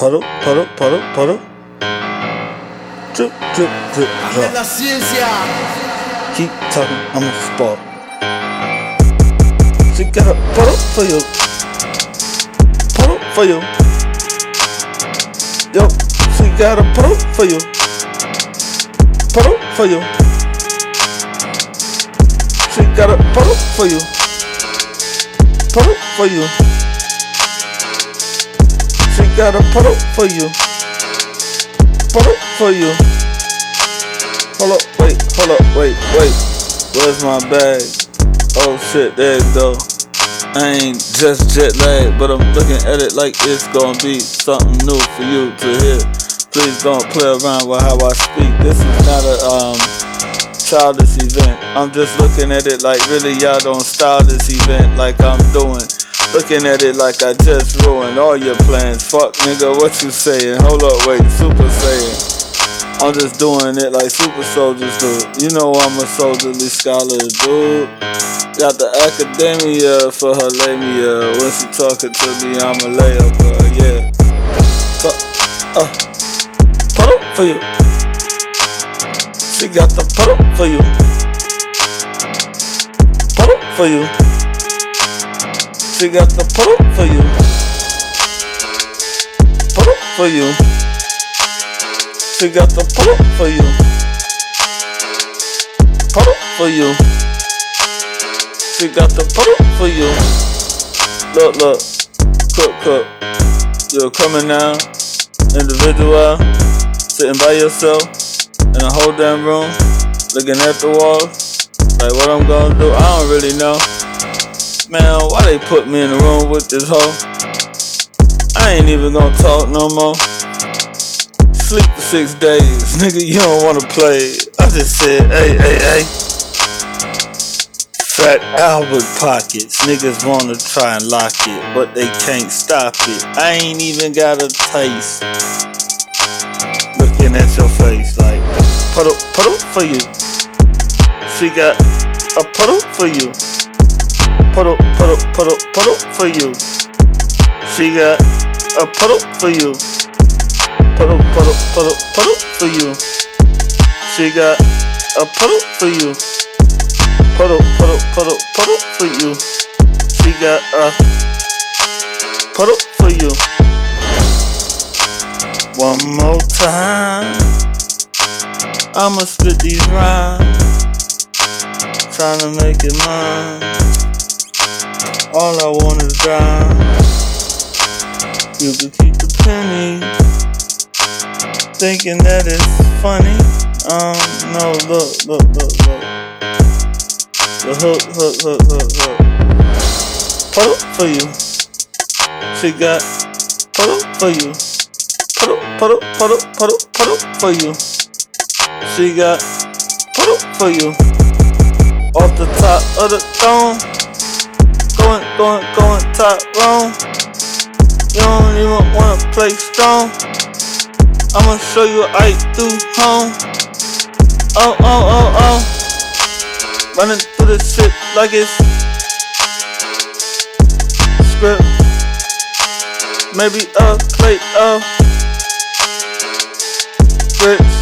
puddle, puddle, puddle, puddle. Drip, drip, drip, drop. la ciencia. Keep talking, I'm a sport. She got a puddle for you. Puddle for you. Yo, she got a puddle for you. Puddle for you. She got a puddle for you. Puddle for you. Hold up, wait, hold up, wait, wait. Where's my bag? Oh shit, there it go. I ain't just jet lag, but I'm looking at it like it's gonna be something new for you to hear. Please don't play around with how I speak. This is not a um childish event. I'm just looking at it like really y'all don't style this event like I'm doing. Looking at it like I just ruined all your plans. Fuck nigga, what you saying? Hold up, wait, super saying. I'm just doing it like super soldiers do. You know I'm a soldierly scholar, dude. Got the academia for her labia. When she talking to me, I'm a layup, yeah. Uh, for you. She got the up for you. Up for you. She got the up for you. Up for you. She got the up for you. Up for you. She got the up for you. Look, look. Cook, cook. You're coming now. Individual. Sitting by yourself. In a whole damn room. Looking at the walls. Like what I'm gonna do, I don't really know. Man, why they put me in the room with this hoe? I ain't even gonna talk no more sleep for six days. Nigga, you don't wanna play. I just said, hey, hey, hey. Fat Albert pockets. Niggas wanna try and lock it, but they can't stop it. I ain't even got a taste. Looking at your face like, puddle, puddle for you. She got a puddle for you. Puddle, puddle, puddle, puddle for you. She got a puddle for you puddle, puddle, puddle, puddle for you. She got a puddle for you. Puddle, puddle, puddle, puddle for you. She got a puddle for you. One more time. I'ma spit these rhymes. Trying to make it mine. All I want is dime. You can keep the penny thinking that it's funny. Um, no, look, look, look, look. The hook, hook, hook, hook, hook. Put up for you. She got put up for you. Put up, put up, put up, put up, put up for you. She got put up for you. Off the top of the throne. Going, going, top wrong. You don't even wanna play strong. I'ma show you I do home. Oh, oh, oh, oh. Running through this shit like it's script. Maybe a plate of grits.